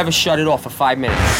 never shut it off for five minutes.